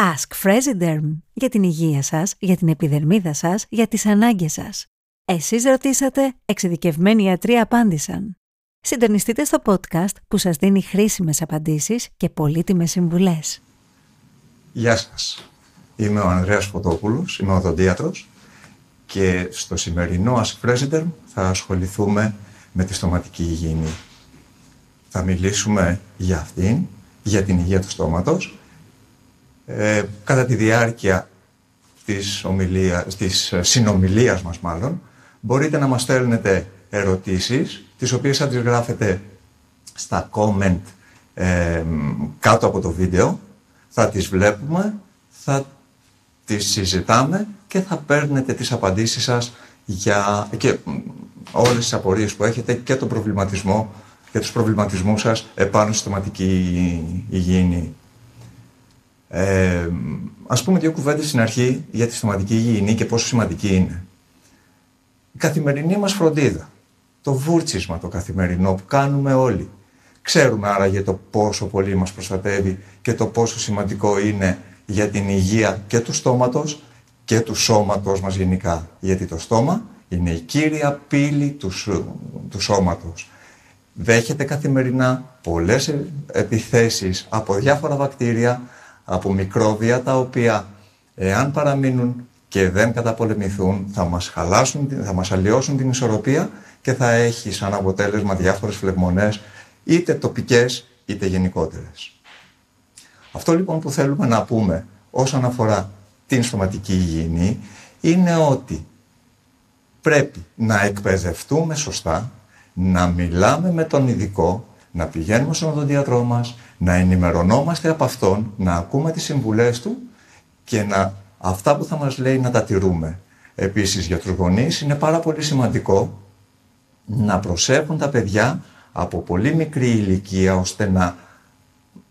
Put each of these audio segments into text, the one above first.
Ask Fresiderm για την υγεία σας, για την επιδερμίδα σας, για τις ανάγκες σας. Εσείς ρωτήσατε, εξειδικευμένοι ιατροί απάντησαν. Συντονιστείτε στο podcast που σας δίνει χρήσιμες απαντήσεις και πολύτιμες συμβουλές. Γεια σας. Είμαι ο Ανδρέας Φωτόπουλος, είμαι οδοντίατρος και στο σημερινό Ask President θα ασχοληθούμε με τη στοματική υγιεινή. Θα μιλήσουμε για αυτήν, για την υγεία του στόματος. Ε, κατά τη διάρκεια της, ομιλίας, της συνομιλίας μας μάλλον, μπορείτε να μας στέλνετε ερωτήσεις, τις οποίες θα τις γράφετε στα comment ε, κάτω από το βίντεο, θα τις βλέπουμε, θα τις συζητάμε και θα παίρνετε τις απαντήσεις σας για και όλες τις απορίες που έχετε και τον προβληματισμό και τους προβληματισμούς σας επάνω στη στοματική υγιεινή. Ε, ας πούμε δύο κουβέντες στην αρχή για τη στοματική υγιεινή και πόσο σημαντική είναι. Η καθημερινή μας φροντίδα, το βούρτσισμα το καθημερινό που κάνουμε όλοι. Ξέρουμε άραγε το πόσο πολύ μας προστατεύει και το πόσο σημαντικό είναι για την υγεία και του στόματος και του σώματος μας γενικά. Γιατί το στόμα είναι η κύρια πύλη του, του σώματος. Δέχεται καθημερινά πολλές επιθέσεις από διάφορα βακτήρια, από μικρόβια τα οποία εάν παραμείνουν και δεν καταπολεμηθούν θα μας χαλάσουν, θα μας αλλοιώσουν την ισορροπία και θα έχει σαν αποτέλεσμα διάφορες φλεγμονές είτε τοπικές είτε γενικότερες. Αυτό λοιπόν που θέλουμε να πούμε όσον αφορά την στοματική υγιεινή είναι ότι πρέπει να εκπαιδευτούμε σωστά, να μιλάμε με τον ειδικό, να πηγαίνουμε στον οδοντίατρό μας, να ενημερωνόμαστε από αυτόν, να ακούμε τις συμβουλές του και να, αυτά που θα μας λέει να τα τηρούμε. Επίσης για τους γονείς είναι πάρα πολύ σημαντικό να προσέχουν τα παιδιά από πολύ μικρή ηλικία ώστε να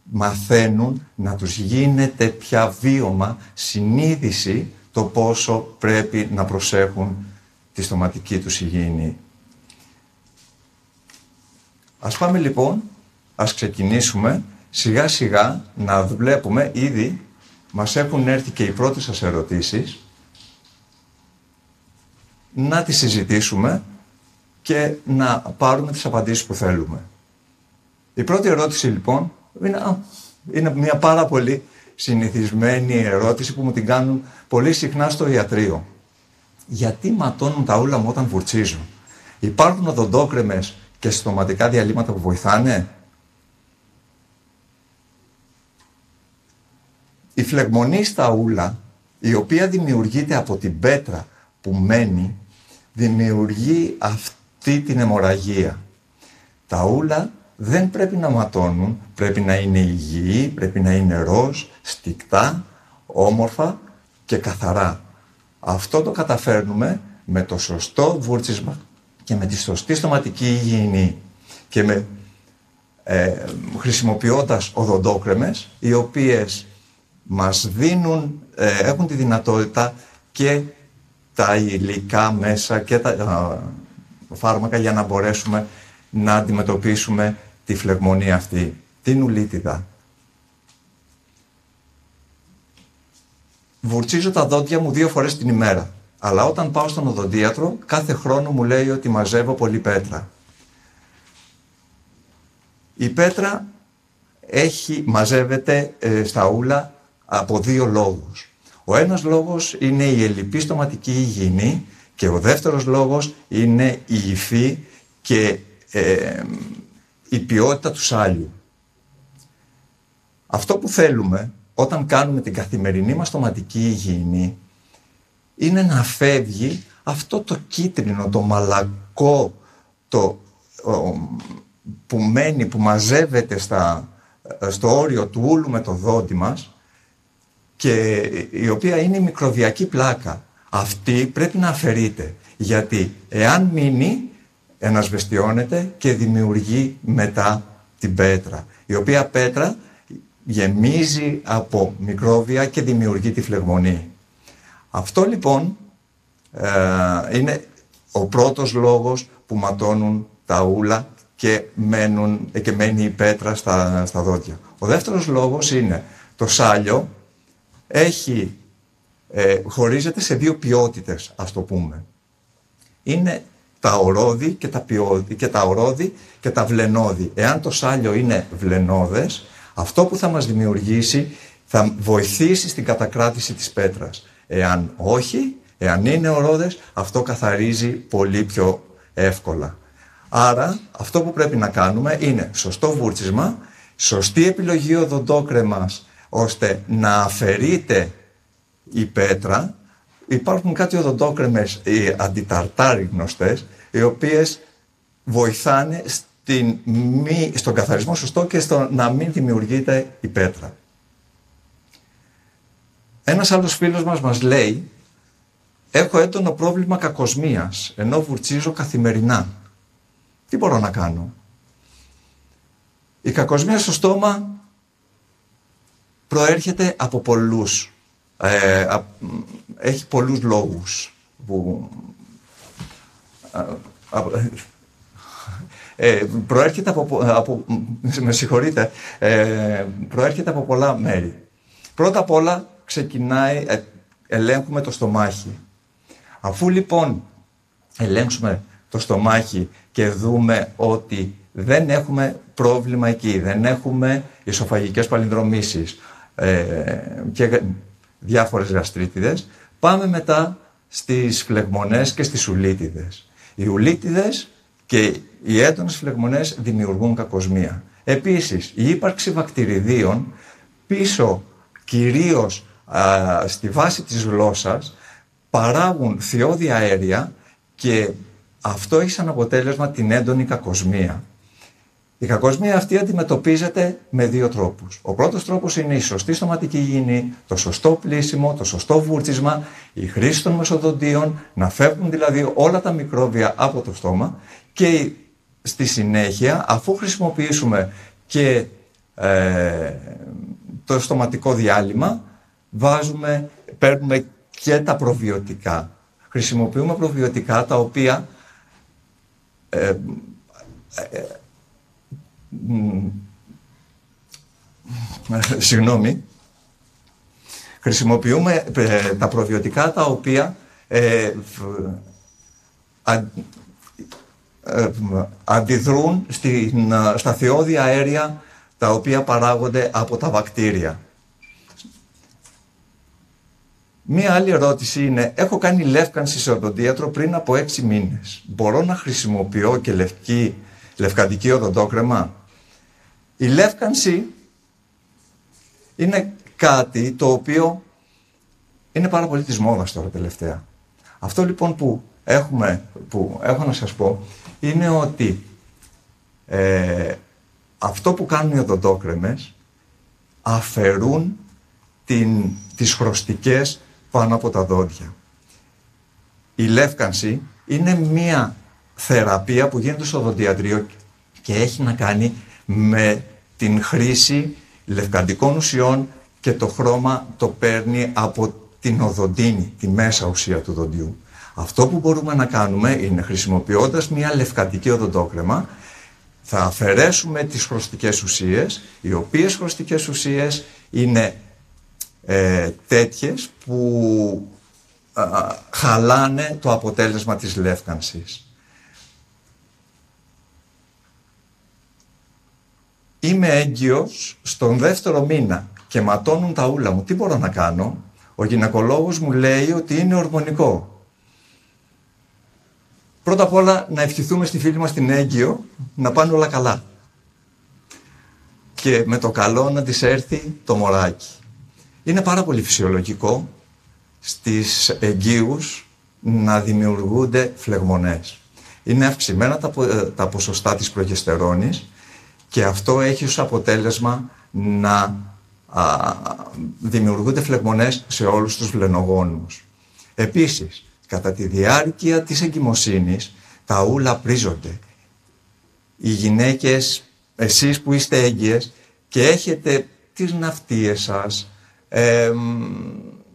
μαθαίνουν να τους γίνεται πια βίωμα, συνείδηση το πόσο πρέπει να προσέχουν τη στοματική τους υγιεινή. Ας πάμε λοιπόν, ας ξεκινήσουμε σιγά σιγά να βλέπουμε ήδη μας έχουν έρθει και οι πρώτες σας ερωτήσεις να τις συζητήσουμε και να πάρουμε τις απαντήσεις που θέλουμε. Η πρώτη ερώτηση λοιπόν είναι, είναι μια πάρα πολύ συνηθισμένη ερώτηση που μου την κάνουν πολύ συχνά στο ιατρείο. Γιατί ματώνουν τα ούλα μου όταν βουρτσίζω. Υπάρχουν οδοντόκρεμες και στοματικά διαλύματα που βοηθάνε; Η φλεγμονή στα ούλα, η οποία δημιουργείται από την πέτρα που μένει, δημιουργεί αυτή την αιμορραγία. Τα ούλα δεν πρέπει να ματώνουν, πρέπει να είναι υγιή, πρέπει να είναι ροζ, στικτά, όμορφα και καθαρά. Αυτό το καταφέρνουμε με το σωστό βούρτσισμα και με τη σωστή στοματική υγιεινή και με, ε, χρησιμοποιώντας οδοντόκρεμες οι οποίες μας δίνουν, ε, έχουν τη δυνατότητα και τα υλικά μέσα και τα φάρμακα για να μπορέσουμε να αντιμετωπίσουμε τη φλεγμονή αυτή, την ουλίτιδα. Βουρτσίζω τα δόντια μου δύο φορές την ημέρα. Αλλά όταν πάω στον οδοντίατρο, κάθε χρόνο μου λέει ότι μαζεύω πολύ πέτρα. Η πέτρα έχει, μαζεύεται ε, στα ούλα από δύο λόγους. Ο ένας λόγος είναι η ελλειπή στοματική υγιεινή και ο δεύτερος λόγος είναι η υφή και ε, η ποιότητα του σάλιου. Αυτό που θέλουμε όταν κάνουμε την καθημερινή μας στοματική υγιεινή είναι να φεύγει αυτό το κίτρινο, το μαλακό, το που μένει, που μαζεύεται στα, στο όριο του ούλου με το δόντι μας και η οποία είναι η μικροβιακή πλάκα. Αυτή πρέπει να αφαιρείται γιατί εάν μείνει ενασβεστιώνεται και δημιουργεί μετά την πέτρα, η οποία πέτρα γεμίζει από μικρόβια και δημιουργεί τη φλεγμονή. Αυτό λοιπόν ε, είναι ο πρώτος λόγος που ματώνουν τα ούλα και, μένουν, και μένει η πέτρα στα, στα δόντια. Ο δεύτερος λόγος είναι το σάλιο έχει, ε, χωρίζεται σε δύο ποιότητες, ας το πούμε. Είναι τα ορόδη και τα, ποιόδη, και τα ορόδη και τα βλενόδη. Εάν το σάλιο είναι βλενόδες, αυτό που θα μας δημιουργήσει θα βοηθήσει στην κατακράτηση της πέτρας. Εάν όχι, εάν είναι ορόδες, αυτό καθαρίζει πολύ πιο εύκολα. Άρα αυτό που πρέπει να κάνουμε είναι σωστό βούρτσισμα, σωστή επιλογή οδοντόκρεμας ώστε να αφαιρείται η πέτρα. Υπάρχουν κάτι οδοντόκρεμες, οι αντιταρτάροι γνωστές, οι οποίες βοηθάνε στην μη, στον καθαρισμό σωστό και στο να μην δημιουργείται η πέτρα. Ένας άλλος φίλος μας μας λέει έχω έντονο πρόβλημα κακοσμίας ενώ βουρτσίζω καθημερινά. Τι μπορώ να κάνω; Η κακοσμία στο στόμα προέρχεται από πολλούς. Ε, έχει πολλούς λόγους που... Ε, προέρχεται από, από, με συγχωρείτε, ε, προέρχεται από πολλά μέρη. Πρώτα απ' όλα ξεκινάει, ε, ελέγχουμε το στομάχι. Αφού λοιπόν ελέγξουμε το στομάχι και δούμε ότι δεν έχουμε πρόβλημα εκεί, δεν έχουμε ισοφαγικές παλινδρομήσεις ε, και διάφορες γαστρίτιδες, πάμε μετά στις φλεγμονές και στις ουλίτιδες. Οι ουλίτιδες και οι έντονες φλεγμονές δημιουργούν κακοσμία. Επίσης, η ύπαρξη βακτηριδίων πίσω κυρίως στη βάση της γλώσσας παράγουν θειώδη αέρια και αυτό έχει σαν αποτέλεσμα την έντονη κακοσμία. Η κακοσμία αυτή αντιμετωπίζεται με δύο τρόπους. Ο πρώτος τρόπος είναι η σωστή στοματική υγιεινή, το σωστό πλήσιμο, το σωστό βούρτσισμα, η χρήση των μεσοδοντίων, να φεύγουν δηλαδή όλα τα μικρόβια από το στόμα και στη συνέχεια αφού χρησιμοποιήσουμε και ε, το στοματικό διάλειμμα βάζουμε, παίρνουμε και τα προβιωτικά. Χρησιμοποιούμε προβιωτικά τα οποία ε, ε, ε συγγνώμη, χρησιμοποιούμε ε, τα προβιωτικά τα οποία ε, αντιδρούν στην, στα θεώδη αέρια τα οποία παράγονται από τα βακτήρια. Μία άλλη ερώτηση είναι, έχω κάνει λεύκανση σε οδοντίατρο πριν από έξι μήνες. Μπορώ να χρησιμοποιώ και λευκή, λευκαντική οδοντόκρεμα; Η λεύκανση είναι κάτι το οποίο είναι πάρα πολύ της μόδας τώρα τελευταία. Αυτό λοιπόν που, έχουμε, που έχω να σας πω είναι ότι ε, αυτό που κάνουν οι οδοντόκρεμες αφαιρούν την, τις χρωστικές πάνω από τα δόντια. Η λεύκανση είναι μία θεραπεία που γίνεται στο δοντιατρίο και έχει να κάνει με την χρήση λευκαντικών ουσιών και το χρώμα το παίρνει από την οδοντίνη, τη μέσα ουσία του δοντιού. Αυτό που μπορούμε να κάνουμε είναι χρησιμοποιώντας μια λευκαντική οδοντόκρεμα θα αφαιρέσουμε τις χρωστικές ουσίες, οι οποίες χρωστικές ουσίες είναι ε, τέτοιες που χαλάνε το αποτέλεσμα της λεύκανσης. Είμαι έγκυος στον δεύτερο μήνα και ματώνουν τα ούλα μου. Τι μπορώ να κάνω; Ο γυναικολόγος μου λέει ότι είναι ορμονικό. Πρώτα απ' όλα να ευχηθούμε στη φίλη μας την έγκυο να πάνε όλα καλά. Και με το καλό να της έρθει το μωράκι. Είναι πάρα πολύ φυσιολογικό στις εγγύους να δημιουργούνται φλεγμονές. Είναι αυξημένα τα, ε, τα ποσοστά της προγεστερόνης και αυτό έχει ως αποτέλεσμα να α, δημιουργούνται φλεγμονές σε όλους τους βλενογόνους. Επίσης, κατά τη διάρκεια της εγκυμοσύνης, τα ούλα πρίζονται. Οι γυναίκες, εσείς που είστε έγκυες και έχετε τις ναυτίες σας,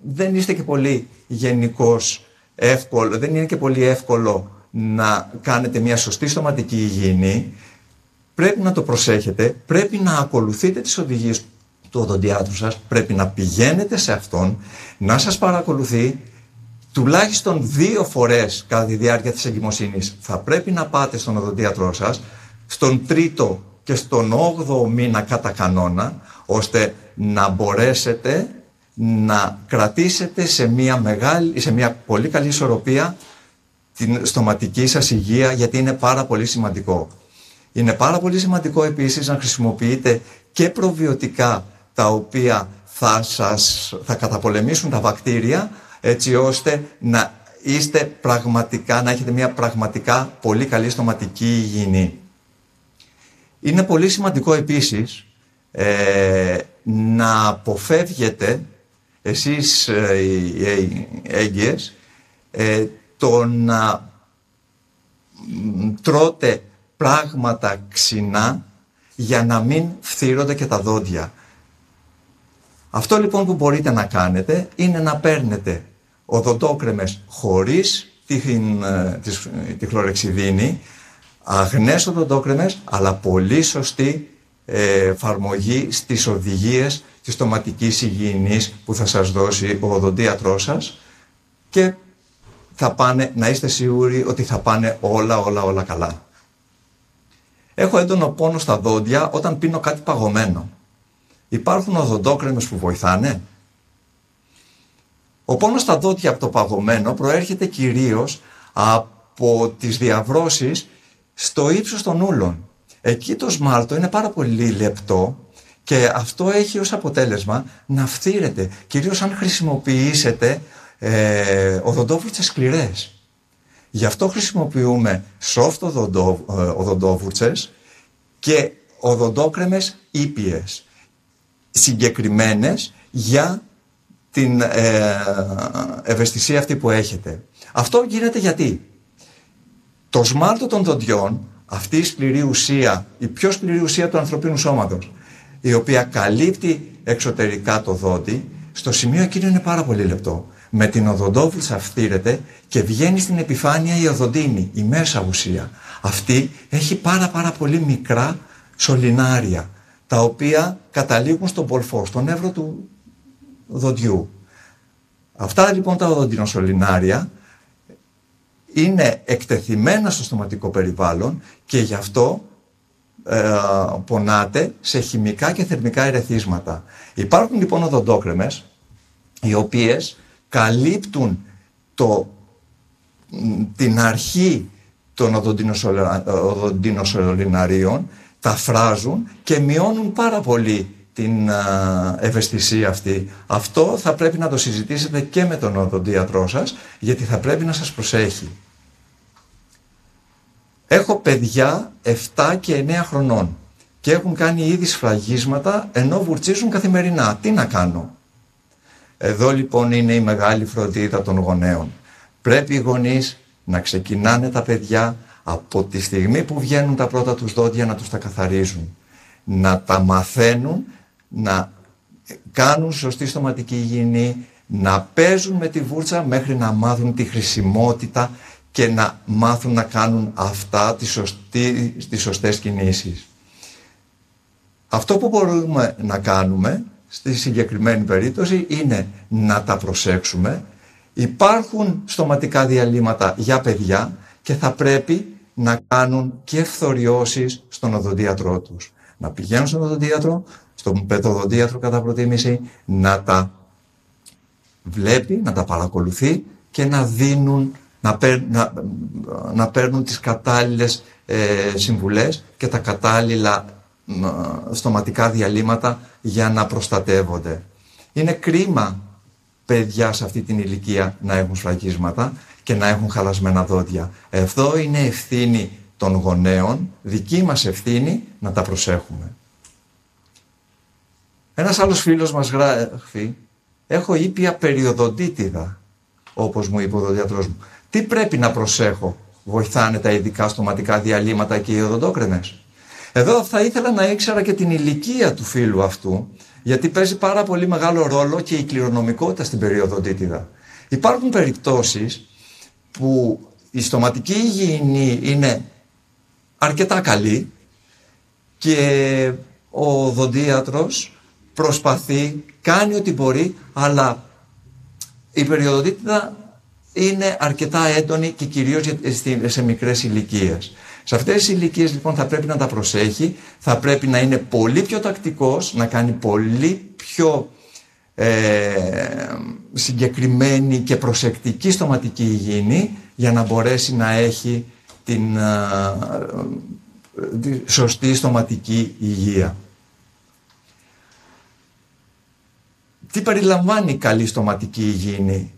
δεν είστε και πολύ γενικός εύκολο, δεν είναι και πολύ εύκολο να κάνετε μια σωστή στοματική υγιεινή, πρέπει να το προσέχετε, πρέπει να ακολουθείτε τις οδηγίες του οδοντιάτρου σας, πρέπει να πηγαίνετε σε αυτόν, να σας παρακολουθεί τουλάχιστον δύο φορές κατά τη διάρκεια της εγκυμοσύνης. Θα πρέπει να πάτε στον οδοντίατρό σας, στον τρίτο και στον όγδοο μήνα κατά κανόνα, ώστε να μπορέσετε να κρατήσετε σε μια, μεγάλη, σε μια πολύ καλή ισορροπία την στοματική σας υγεία γιατί είναι πάρα πολύ σημαντικό. Είναι πάρα πολύ σημαντικό επίσης να χρησιμοποιείτε και προβιωτικά τα οποία θα, σας, θα καταπολεμήσουν τα βακτήρια έτσι ώστε να είστε πραγματικά, να έχετε μια πραγματικά πολύ καλή στοματική υγιεινή. Είναι πολύ σημαντικό επίσης ε, να αποφεύγετε εσείς ε, οι έγκυες ε, το να τρώτε πράγματα ξινά για να μην φθύρονται και τα δόντια. Αυτό λοιπόν που μπορείτε να κάνετε είναι να παίρνετε οδοντόκρεμες χωρίς τη, τη, χλωρεξιδίνη, αγνές οδοντόκρεμες, αλλά πολύ σωστή ε, εφαρμογή στις οδηγίες της στοματικής υγιεινής που θα σας δώσει ο οδοντίατρός σας και θα πάνε, να είστε σίγουροι ότι θα πάνε όλα, όλα, όλα καλά. Έχω έντονο πόνο στα δόντια όταν πίνω κάτι παγωμένο. Υπάρχουν οδοντόκρεμες που βοηθάνε; Ο πόνος στα δόντια από το παγωμένο προέρχεται κυρίως από τις διαβρώσεις στο ύψος των ούλων. Εκεί το σμάλτο είναι πάρα πολύ λεπτό και αυτό έχει ως αποτέλεσμα να φθύρετε, κυρίως αν χρησιμοποιήσετε ε, οδοντόβουρτσες σκληρές. Γι' αυτό χρησιμοποιούμε soft οδοντό, ε, οδοντόβουρτσες και οδοντόκρεμες ήπιες, συγκεκριμένες για την ε, ευαισθησία αυτή που έχετε. Αυτό γίνεται γιατί; Το σμάλτο των δοντιών, αυτή η σκληρή ουσία, η πιο σκληρή ουσία του ανθρωπίνου σώματος, η οποία καλύπτει εξωτερικά το δόντι, στο σημείο εκείνο είναι πάρα πολύ λεπτό. Με την οδοντόβουλσα φτύρεται και βγαίνει στην επιφάνεια η οδοντίνη, η μέσα ουσία. Αυτή έχει πάρα πάρα πολύ μικρά σωληνάρια, τα οποία καταλήγουν στον πολφό, στον εύρο του δοντιού. Αυτά λοιπόν τα οδοντινοσωληνάρια είναι εκτεθειμένα στο στοματικό περιβάλλον και γι' αυτό ε, πονάτε σε χημικά και θερμικά ερεθίσματα. Υπάρχουν λοιπόν οδοντόκρεμες οι οποίες καλύπτουν το, την αρχή των οδοντινοσωληναρίων, τα φράζουν και μειώνουν πάρα πολύ την ευαισθησία αυτή. Αυτό θα πρέπει να το συζητήσετε και με τον οδοντίατρό σας, γιατί θα πρέπει να σας προσέχει. Έχω παιδιά 7 και 9 χρονών και έχουν κάνει ήδη σφραγίσματα ενώ βουρτσίζουν καθημερινά. Τι να κάνω; Εδώ λοιπόν είναι η μεγάλη φροντίδα των γονέων. Πρέπει οι γονείς να ξεκινάνε τα παιδιά από τη στιγμή που βγαίνουν τα πρώτα τους δόντια να τους τα καθαρίζουν. Να τα μαθαίνουν, να κάνουν σωστή στοματική υγιεινή, να παίζουν με τη βούρτσα μέχρι να μάθουν τη χρησιμότητα και να μάθουν να κάνουν αυτά τις, σωστή, τις σωστές κινήσεις. Αυτό που μπορούμε να κάνουμε στη συγκεκριμένη περίπτωση είναι να τα προσέξουμε. Υπάρχουν στοματικά διαλύματα για παιδιά και θα πρέπει να κάνουν και φθοριώσεις στον οδοντίατρό τους. Να πηγαίνουν στον οδοντίατρο, στον παιδοδοντίατρο κατά προτίμηση, να τα βλέπει, να τα παρακολουθεί και να δίνουν να, να, να παίρνουν τις κατάλληλες ε, συμβουλές και τα κατάλληλα ε, στοματικά διαλύματα για να προστατεύονται. Είναι κρίμα παιδιά σε αυτή την ηλικία να έχουν σφραγίσματα και να έχουν χαλασμένα δόντια. Εδώ είναι ευθύνη των γονέων, δική μας ευθύνη να τα προσέχουμε. Ένας άλλος φίλος μας γράφει «Έχω ήπια περιοδοντίτιδα», όπως μου είπε ο δοντιατρός μου. Τι πρέπει να προσέχω, βοηθάνε τα ειδικά στοματικά διαλύματα και οι οδοντόκρεμες. Εδώ θα ήθελα να ήξερα και την ηλικία του φίλου αυτού, γιατί παίζει πάρα πολύ μεγάλο ρόλο και η κληρονομικότητα στην περιοδοντίτιδα. Υπάρχουν περιπτώσεις που η στοματική υγιεινή είναι αρκετά καλή και ο οδοντίατρος προσπαθεί, κάνει ό,τι μπορεί, αλλά η περιοδοτήτητα είναι αρκετά έντονη και κυρίως σε μικρές ηλικίες. Σε αυτές τις ηλικίες λοιπόν θα πρέπει να τα προσέχει, θα πρέπει να είναι πολύ πιο τακτικός, να κάνει πολύ πιο ε, συγκεκριμένη και προσεκτική στοματική υγιεινή για να μπορέσει να έχει την σωστή στοματική υγεία. Τι περιλαμβάνει καλή στοματική υγιεινή;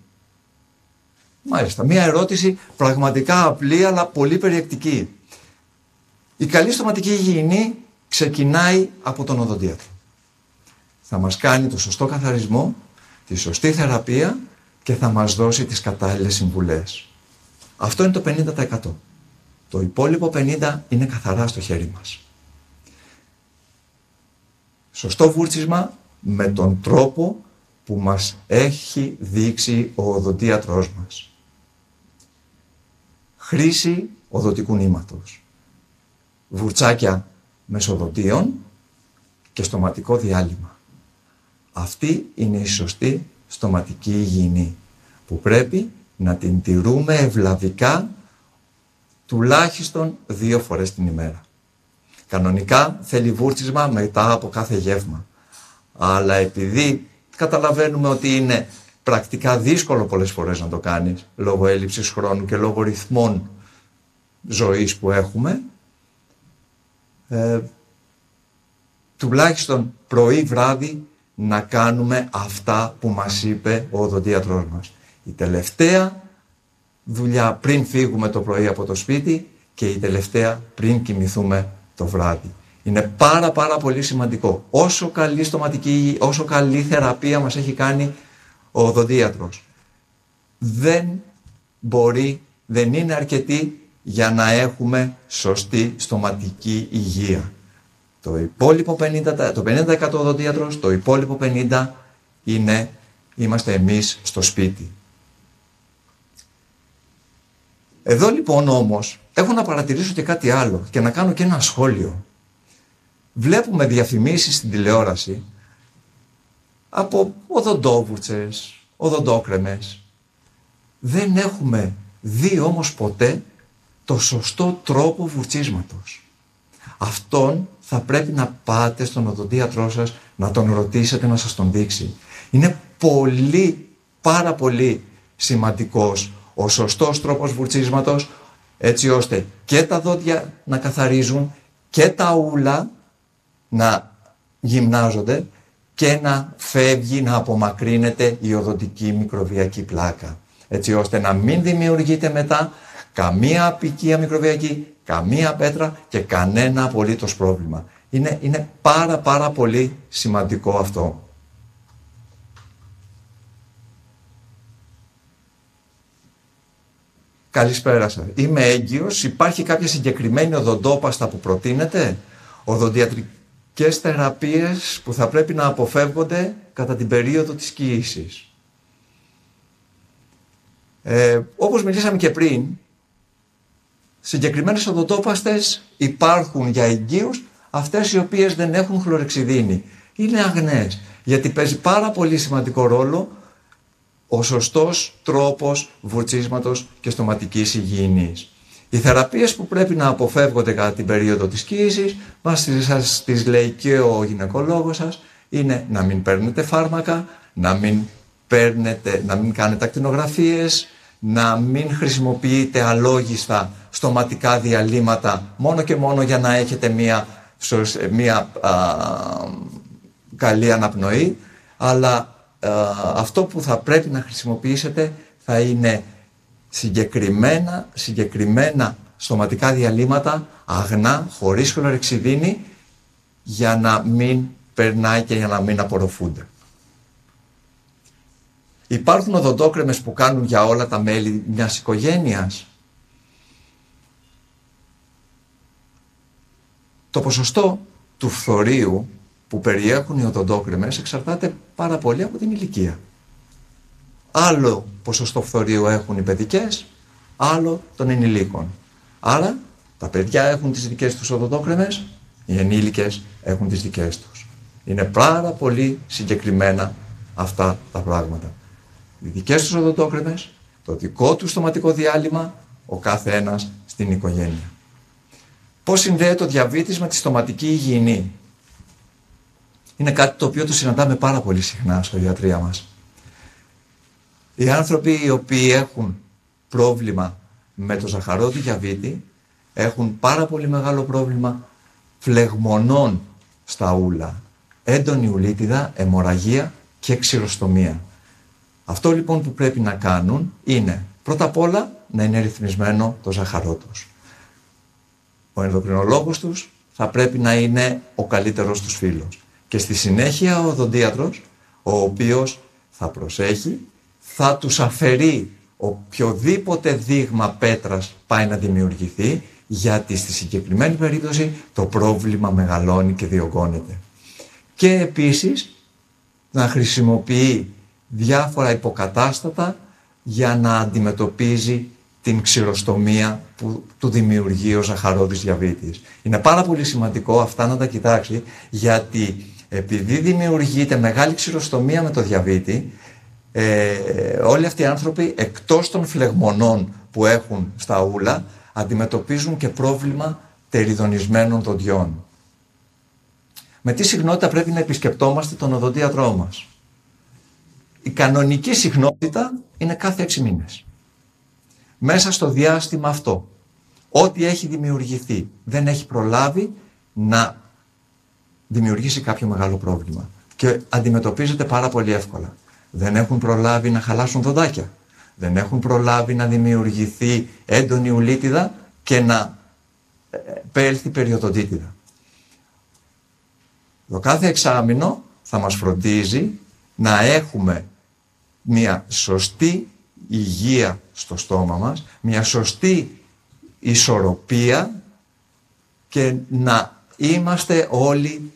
Μάλιστα, μία ερώτηση πραγματικά απλή αλλά πολύ περιεκτική. Η καλή στοματική υγιεινή ξεκινάει από τον οδοντίατρο. Θα μας κάνει το σωστό καθαρισμό, τη σωστή θεραπεία και θα μας δώσει τις κατάλληλες συμβουλές. Αυτό είναι το 50%. Το υπόλοιπο 50% είναι καθαρά στο χέρι μας. Σωστό βούρτσισμα με τον τρόπο που μας έχει δείξει ο οδοντίατρός μας. Χρήση οδοτικού νήματος. Βουρτσάκια μεσοδοτίων και στοματικό διάλειμμα. Αυτή είναι η σωστή στοματική υγιεινή που πρέπει να την τηρούμε ευλαβικά τουλάχιστον δύο φορές την ημέρα. Κανονικά θέλει βούρτσισμα μετά από κάθε γεύμα. Αλλά επειδή καταλαβαίνουμε ότι είναι πρακτικά δύσκολο πολλές φορές να το κάνεις λόγω έλλειψης χρόνου και λόγω ρυθμών ζωής που έχουμε ε, τουλάχιστον πρωί βράδυ να κάνουμε αυτά που μας είπε ο οδοντίατρός μας. Η τελευταία δουλειά πριν φύγουμε το πρωί από το σπίτι και η τελευταία πριν κοιμηθούμε το βράδυ. Είναι πάρα πάρα πολύ σημαντικό. Όσο καλή στοματική, όσο καλή θεραπεία μας έχει κάνει ο οδοντίατρος. Δεν μπορεί, δεν είναι αρκετή για να έχουμε σωστή στοματική υγεία. Το υπόλοιπο 50%, το 50% οδοντίατρος, το υπόλοιπο 50% είναι, είμαστε εμείς στο σπίτι. Εδώ λοιπόν όμως έχω να παρατηρήσω και κάτι άλλο και να κάνω και ένα σχόλιο. Βλέπουμε διαφημίσεις στην τηλεόραση από οδοντόβουρτσες, οδοντόκρεμες. Δεν έχουμε δει όμως ποτέ το σωστό τρόπο βουρτσίσματος. Αυτόν θα πρέπει να πάτε στον οδοντίατρό σας, να τον ρωτήσετε να σας τον δείξει. Είναι πολύ, πάρα πολύ σημαντικός ο σωστός τρόπος βουρτσίσματος, έτσι ώστε και τα δόντια να καθαρίζουν και τα ούλα να γυμνάζονται και να φεύγει, να απομακρύνεται η οδοντική μικροβιακή πλάκα. Έτσι ώστε να μην δημιουργείται μετά καμία απικία μικροβιακή, καμία πέτρα και κανένα απολύτως πρόβλημα. Είναι, είναι πάρα πάρα πολύ σημαντικό αυτό. Καλησπέρα σας. Είμαι έγκυος. Υπάρχει κάποια συγκεκριμένη οδοντόπαστα που προτείνετε; Οδοντιατρικές θεραπείες που θα πρέπει να αποφεύγονται κατά την περίοδο της κοίησης. Ε, όπως μιλήσαμε και πριν, συγκεκριμένες οδοντόπαστες υπάρχουν για εγγύους, αυτές οι οποίες δεν έχουν χλωρεξιδίνη. Είναι αγνές, γιατί παίζει πάρα πολύ σημαντικό ρόλο ο σωστός τρόπος βουρτσίσματος και στοματικής υγιεινής. Οι θεραπείες που πρέπει να αποφεύγονται κατά την περίοδο της κοίησης, μας σας τις λέει και ο γυναικολόγος σας, είναι να μην παίρνετε φάρμακα, να μην, παίρνετε, να μην κάνετε ακτινογραφίες, να μην χρησιμοποιείτε αλόγιστα στοματικά διαλύματα μόνο και μόνο για να έχετε μία, μία καλή αναπνοή, αλλά ε, αυτό που θα πρέπει να χρησιμοποιήσετε θα είναι συγκεκριμένα, συγκεκριμένα στοματικά διαλύματα, αγνά, χωρίς χλωρεξιδίνη, για να μην περνάει και για να μην απορροφούνται. Υπάρχουν οδοντόκρεμες που κάνουν για όλα τα μέλη μιας οικογένειας. Το ποσοστό του φθορείου που περιέχουν οι οδοντόκρεμες εξαρτάται πάρα πολύ από την ηλικία. Άλλο ποσοστό φθορείου έχουν οι παιδικές, άλλο των ενηλίκων. Άρα τα παιδιά έχουν τις δικές τους οδοντόκρεμες, οι ενήλικες έχουν τις δικές τους. Είναι πάρα πολύ συγκεκριμένα αυτά τα πράγματα. Οι δικές τους οδοντόκρεμες, το δικό τους στοματικό διάλειμμα, ο κάθε ένας στην οικογένεια. Πώς συνδέεται το διαβήτης με τη στοματική υγιεινή; Είναι κάτι το οποίο το συναντάμε πάρα πολύ συχνά στο ιατρία μας. Οι άνθρωποι οι οποίοι έχουν πρόβλημα με το ζαχαρόδι διαβήτη έχουν πάρα πολύ μεγάλο πρόβλημα φλεγμονών στα ούλα, έντονη ουλίτιδα, αιμορραγία και ξηροστομία. Αυτό λοιπόν που πρέπει να κάνουν είναι πρώτα απ' όλα να είναι ρυθμισμένο το ζαχαρό τους. Ο ενδοκρινολόγος τους θα πρέπει να είναι ο καλύτερος τους φίλος. Και στη συνέχεια ο οδοντίατρος, ο οποίος θα προσέχει, θα τους αφαιρεί οποιοδήποτε δείγμα πέτρας πάει να δημιουργηθεί, γιατί στη συγκεκριμένη περίπτωση το πρόβλημα μεγαλώνει και διωγγώνεται. Και επίσης να χρησιμοποιεί διάφορα υποκατάστατα για να αντιμετωπίζει την ξηροστομία που του δημιουργεί ο ζαχαρόδης διαβήτης. Είναι πάρα πολύ σημαντικό αυτά να τα κοιτάξει γιατί επειδή δημιουργείται μεγάλη ξηροστομία με το διαβήτη ε, όλοι αυτοί οι άνθρωποι εκτός των φλεγμονών που έχουν στα ούλα αντιμετωπίζουν και πρόβλημα τεριδονισμένων δοντιών. Με τι συχνότητα πρέπει να επισκεπτόμαστε τον οδοντίατρό μας; Η κανονική συχνότητα είναι κάθε έξι μήνες. Μέσα στο διάστημα αυτό, ό,τι έχει δημιουργηθεί δεν έχει προλάβει να δημιουργήσει κάποιο μεγάλο πρόβλημα και αντιμετωπίζεται πάρα πολύ εύκολα. Δεν έχουν προλάβει να χαλάσουν δοντάκια. Δεν έχουν προλάβει να δημιουργηθεί έντονη ουλίτιδα και να ε, πέλθει περιοδοντίτιδα. Το κάθε εξάμεινο θα μας φροντίζει να έχουμε μια σωστή υγεία στο στόμα μας, μια σωστή ισορροπία και να είμαστε όλοι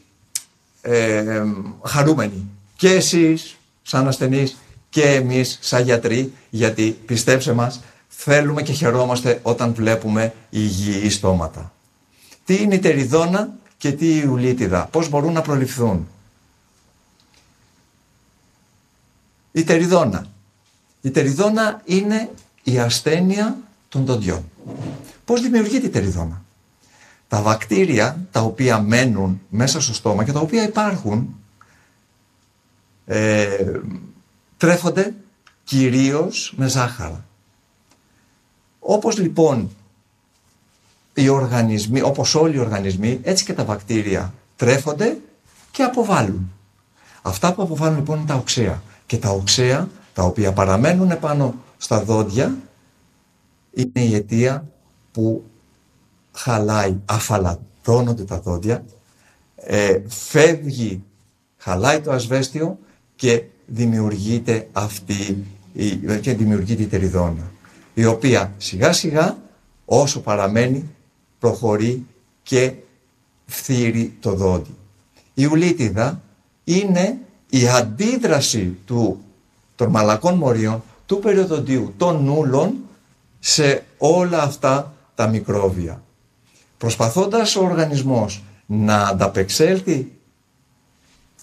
ε, χαρούμενοι. Και εσείς σαν ασθενείς και εμείς σαν γιατροί, γιατί πιστέψτε μας, θέλουμε και χαιρόμαστε όταν βλέπουμε υγιή στόματα. Τι είναι η τεριδόνα και τι η ουλίτιδα, πώς μπορούν να προληφθούν; Η τεριδόνα. Η τεριδόνα είναι η ασθένεια των δοντιών. Πώς δημιουργείται η τεριδόνα; Τα βακτήρια τα οποία μένουν μέσα στο στόμα και τα οποία υπάρχουν ε, τρέφονται κυρίως με ζάχαρα. Όπως λοιπόν οι οργανισμοί, όπως όλοι οι οργανισμοί, έτσι και τα βακτήρια τρέφονται και αποβάλλουν. Αυτά που αποβάλλουν λοιπόν είναι τα οξέα. Και τα οξέα, τα οποία παραμένουν επάνω στα δόντια, είναι η αιτία που χαλάει, αφαλατώνονται τα δόντια, ε, φεύγει, χαλάει το ασβέστιο και δημιουργείται αυτή και δημιουργείται η τεριδόνα η οποία σιγά σιγά όσο παραμένει προχωρεί και φθύρει το δόντι. Η ουλίτιδα είναι η αντίδραση του, των μαλακών μορίων, του περιοδοντίου, των νούλων σε όλα αυτά τα μικρόβια. Προσπαθώντας ο οργανισμός να ανταπεξέλθει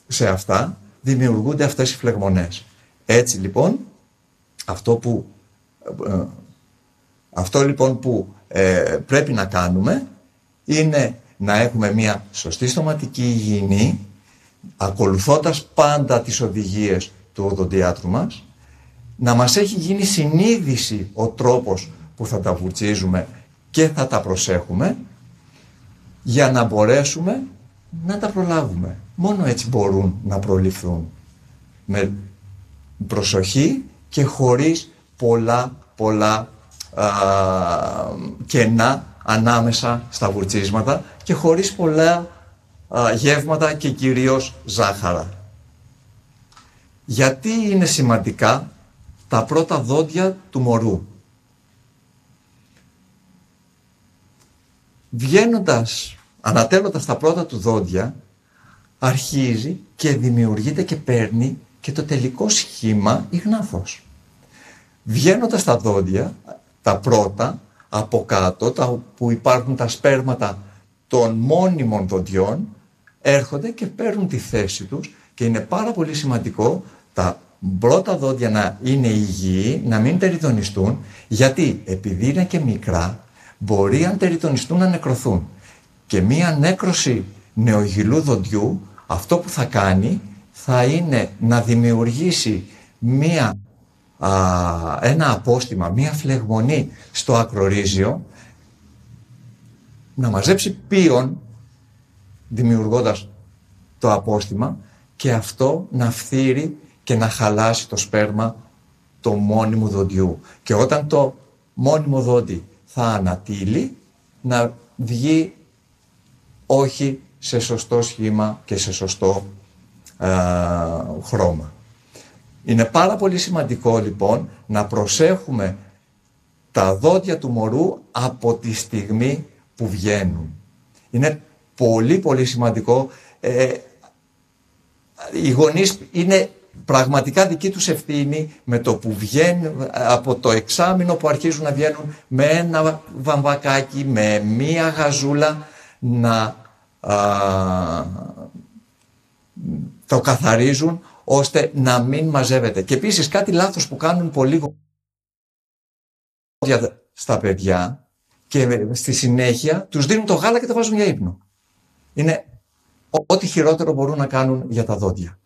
σε αυτά, δημιουργούνται αυτές οι φλεγμονές. Έτσι λοιπόν, αυτό που, ε, αυτό λοιπόν που ε, πρέπει να κάνουμε είναι να έχουμε μια σωστή στοματική υγιεινή, ακολουθώντας πάντα τις οδηγίες του οδοντιάτρου μας, να μας έχει γίνει συνείδηση ο τρόπος που θα τα βουρτσίζουμε και θα τα προσέχουμε, για να μπορέσουμε να τα προλάβουμε. Μόνο έτσι μπορούν να προληφθούν. Με προσοχή και χωρίς πολλά πολλά α, κενά ανάμεσα στα βουρτσίσματα και χωρίς πολλά α, γεύματα και κυρίως ζάχαρα. Γιατί είναι σημαντικά τα πρώτα δόντια του μωρού; Βγαίνοντας, ανατέλλοντας τα πρώτα του δόντια, αρχίζει και δημιουργείται και παίρνει και το τελικό σχήμα ιγνάθος. Βγαίνοντας τα δόντια, τα πρώτα, από κάτω, τα, που υπάρχουν τα σπέρματα των μόνιμων δοντιών, έρχονται και παίρνουν τη θέση τους και είναι πάρα πολύ σημαντικό τα πρώτα δόντια να είναι υγιή, να μην τεριτονιστούν, γιατί επειδή είναι και μικρά, μπορεί αν τεριτονιστούν να νεκρωθούν. Και μία νέκρωση νεογυλού δοντιού, αυτό που θα κάνει θα είναι να δημιουργήσει μία, ένα απόστημα, μία φλεγμονή στο ακρορίζιο, να μαζέψει πίον, δημιουργώντας το απόστημα, και αυτό να φθείρει και να χαλάσει το σπέρμα το μόνιμου δοντιού. Και όταν το μόνιμο δόντι θα ανατείλει, να βγει όχι σε σωστό σχήμα και σε σωστό χρώμα. Είναι πάρα πολύ σημαντικό λοιπόν να προσέχουμε τα δόντια του μωρού από τη στιγμή που βγαίνουν. Είναι πολύ πολύ σημαντικό. Ε, οι γονείς είναι πραγματικά δική τους ευθύνη με το που βγαίνουν από το εξάμεινο που αρχίζουν να βγαίνουν με ένα βαμβακάκι, με μία γαζούλα να το καθαρίζουν ώστε να μην μαζεύεται. Και επίσης κάτι λάθος που κάνουν πολύ στα παιδιά και στη συνέχεια τους δίνουν το γάλα και το βάζουν για ύπνο. Είναι ό,τι χειρότερο μπορούν να κάνουν για τα δόντια.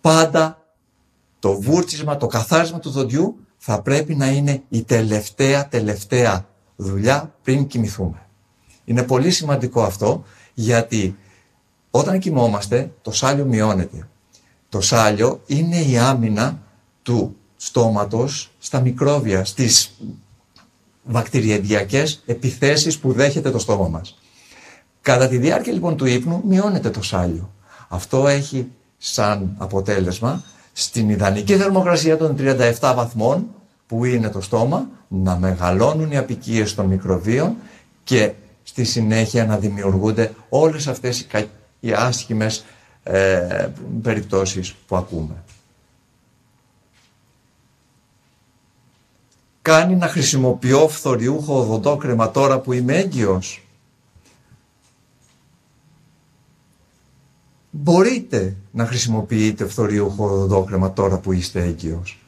Πάντα το βούρτσισμα, το καθάρισμα του δοντιού θα πρέπει να είναι η τελευταία, τελευταία δουλειά πριν κοιμηθούμε. Είναι πολύ σημαντικό αυτό γιατί όταν κοιμόμαστε το σάλιο μειώνεται. Το σάλιο είναι η άμυνα του στόματος στα μικρόβια, στις βακτηριεντιακές επιθέσεις που δέχεται το στόμα μας. Κατά τη διάρκεια λοιπόν του ύπνου μειώνεται το σάλιο. Αυτό έχει σαν αποτέλεσμα στην ιδανική θερμοκρασία των 37 βαθμών που είναι το στόμα να μεγαλώνουν οι απικίες των μικροβίων και στη συνέχεια να δημιουργούνται όλες αυτές οι, κα... οι άσχημες ε, περιπτώσεις που ακούμε. Κάνει να χρησιμοποιώ φθοριούχο οδοντόκρεμα τώρα που είμαι έγκυος. μπορείτε να χρησιμοποιείτε φθοριούχο οδοντόκρεμα τώρα που είστε έγκυος.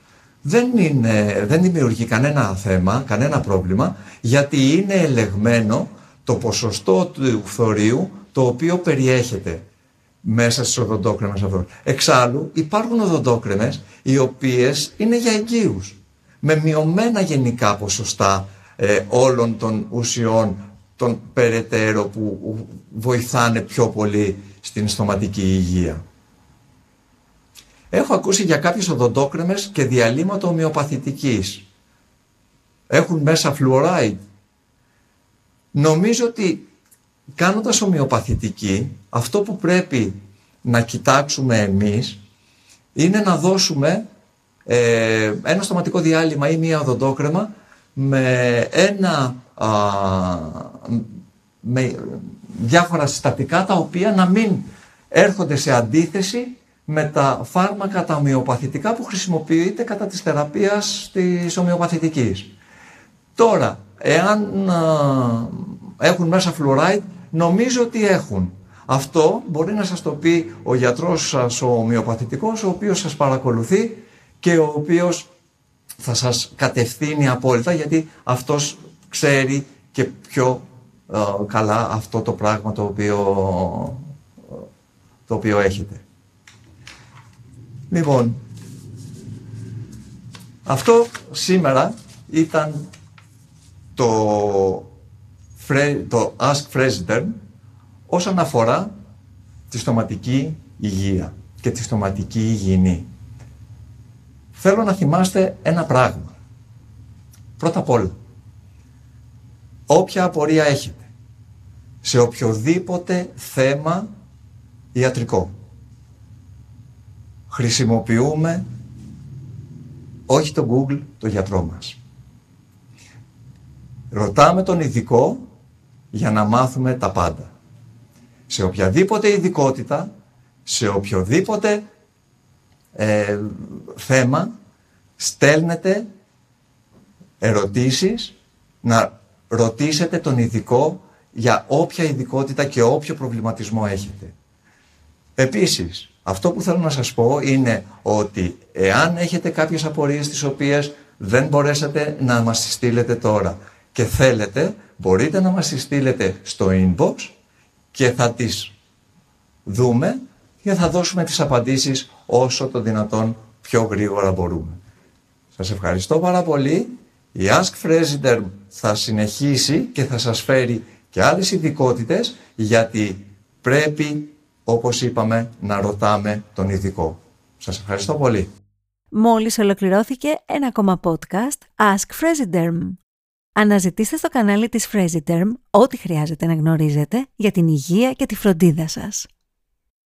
Δεν, είναι, δεν δημιουργεί κανένα θέμα, κανένα πρόβλημα, γιατί είναι ελεγμένο το ποσοστό του φθορείου το οποίο περιέχεται μέσα στις οδοντόκρεμες αυτών. Εξάλλου υπάρχουν οδοντόκρεμες οι οποίες είναι για εγγύους, με μειωμένα γενικά ποσοστά ε, όλων των ουσιών των περαιτέρω που βοηθάνε πιο πολύ στην στοματική υγεία. Έχω ακούσει για κάποιες οδοντόκρεμες και διαλύματα ομοιοπαθητικής. Έχουν μέσα φλουοράιντ. Νομίζω ότι κάνοντας ομοιοπαθητική, αυτό που πρέπει να κοιτάξουμε εμείς είναι να δώσουμε ε, ένα στοματικό διάλειμμα ή μία οδοντόκρεμα με ένα με διάφορα συστατικά τα οποία να μην έρχονται σε αντίθεση με τα φάρμακα τα ομοιοπαθητικά που χρησιμοποιείται κατά της θεραπείας της ομοιοπαθητικής. Τώρα, εάν έχουν μέσα φλουοράιτ, νομίζω ότι έχουν. Αυτό μπορεί να σας το πει ο γιατρός σας, ο ομοιοπαθητικός, ο οποίος σας παρακολουθεί και ο οποίος θα σας κατευθύνει απόλυτα γιατί αυτός ξέρει και πιο ε, καλά αυτό το πράγμα το οποίο, το οποίο έχετε. Λοιπόν, αυτό σήμερα ήταν το, το Ask President όσον αφορά τη στοματική υγεία και τη στοματική υγιεινή. Θέλω να θυμάστε ένα πράγμα. Πρώτα απ' όλα, όποια απορία έχετε, σε οποιοδήποτε θέμα ιατρικό. Χρησιμοποιούμε όχι το Google, το γιατρό μας. Ρωτάμε τον ειδικό για να μάθουμε τα πάντα. Σε οποιαδήποτε ειδικότητα, σε οποιοδήποτε ε, θέμα, στέλνετε ερωτήσεις να ρωτήσετε τον ειδικό για όποια ειδικότητα και όποιο προβληματισμό έχετε. Επίσης, αυτό που θέλω να σας πω είναι ότι εάν έχετε κάποιες απορίες τις οποίες δεν μπορέσατε να μας τις στείλετε τώρα και θέλετε, μπορείτε να μας τις στείλετε στο inbox και θα τις δούμε και θα δώσουμε τις απαντήσεις όσο το δυνατόν πιο γρήγορα μπορούμε. Σας ευχαριστώ πάρα πολύ. Η Ask President θα συνεχίσει και θα σας φέρει και άλλες ειδικότητες γιατί πρέπει, όπως είπαμε, να ρωτάμε τον ειδικό. Σας ευχαριστώ πολύ. Μόλις ολοκληρώθηκε ένα ακόμα podcast Ask Fresiderm. Αναζητήστε στο κανάλι της Fresiderm ό,τι χρειάζεται να γνωρίζετε για την υγεία και τη φροντίδα σας.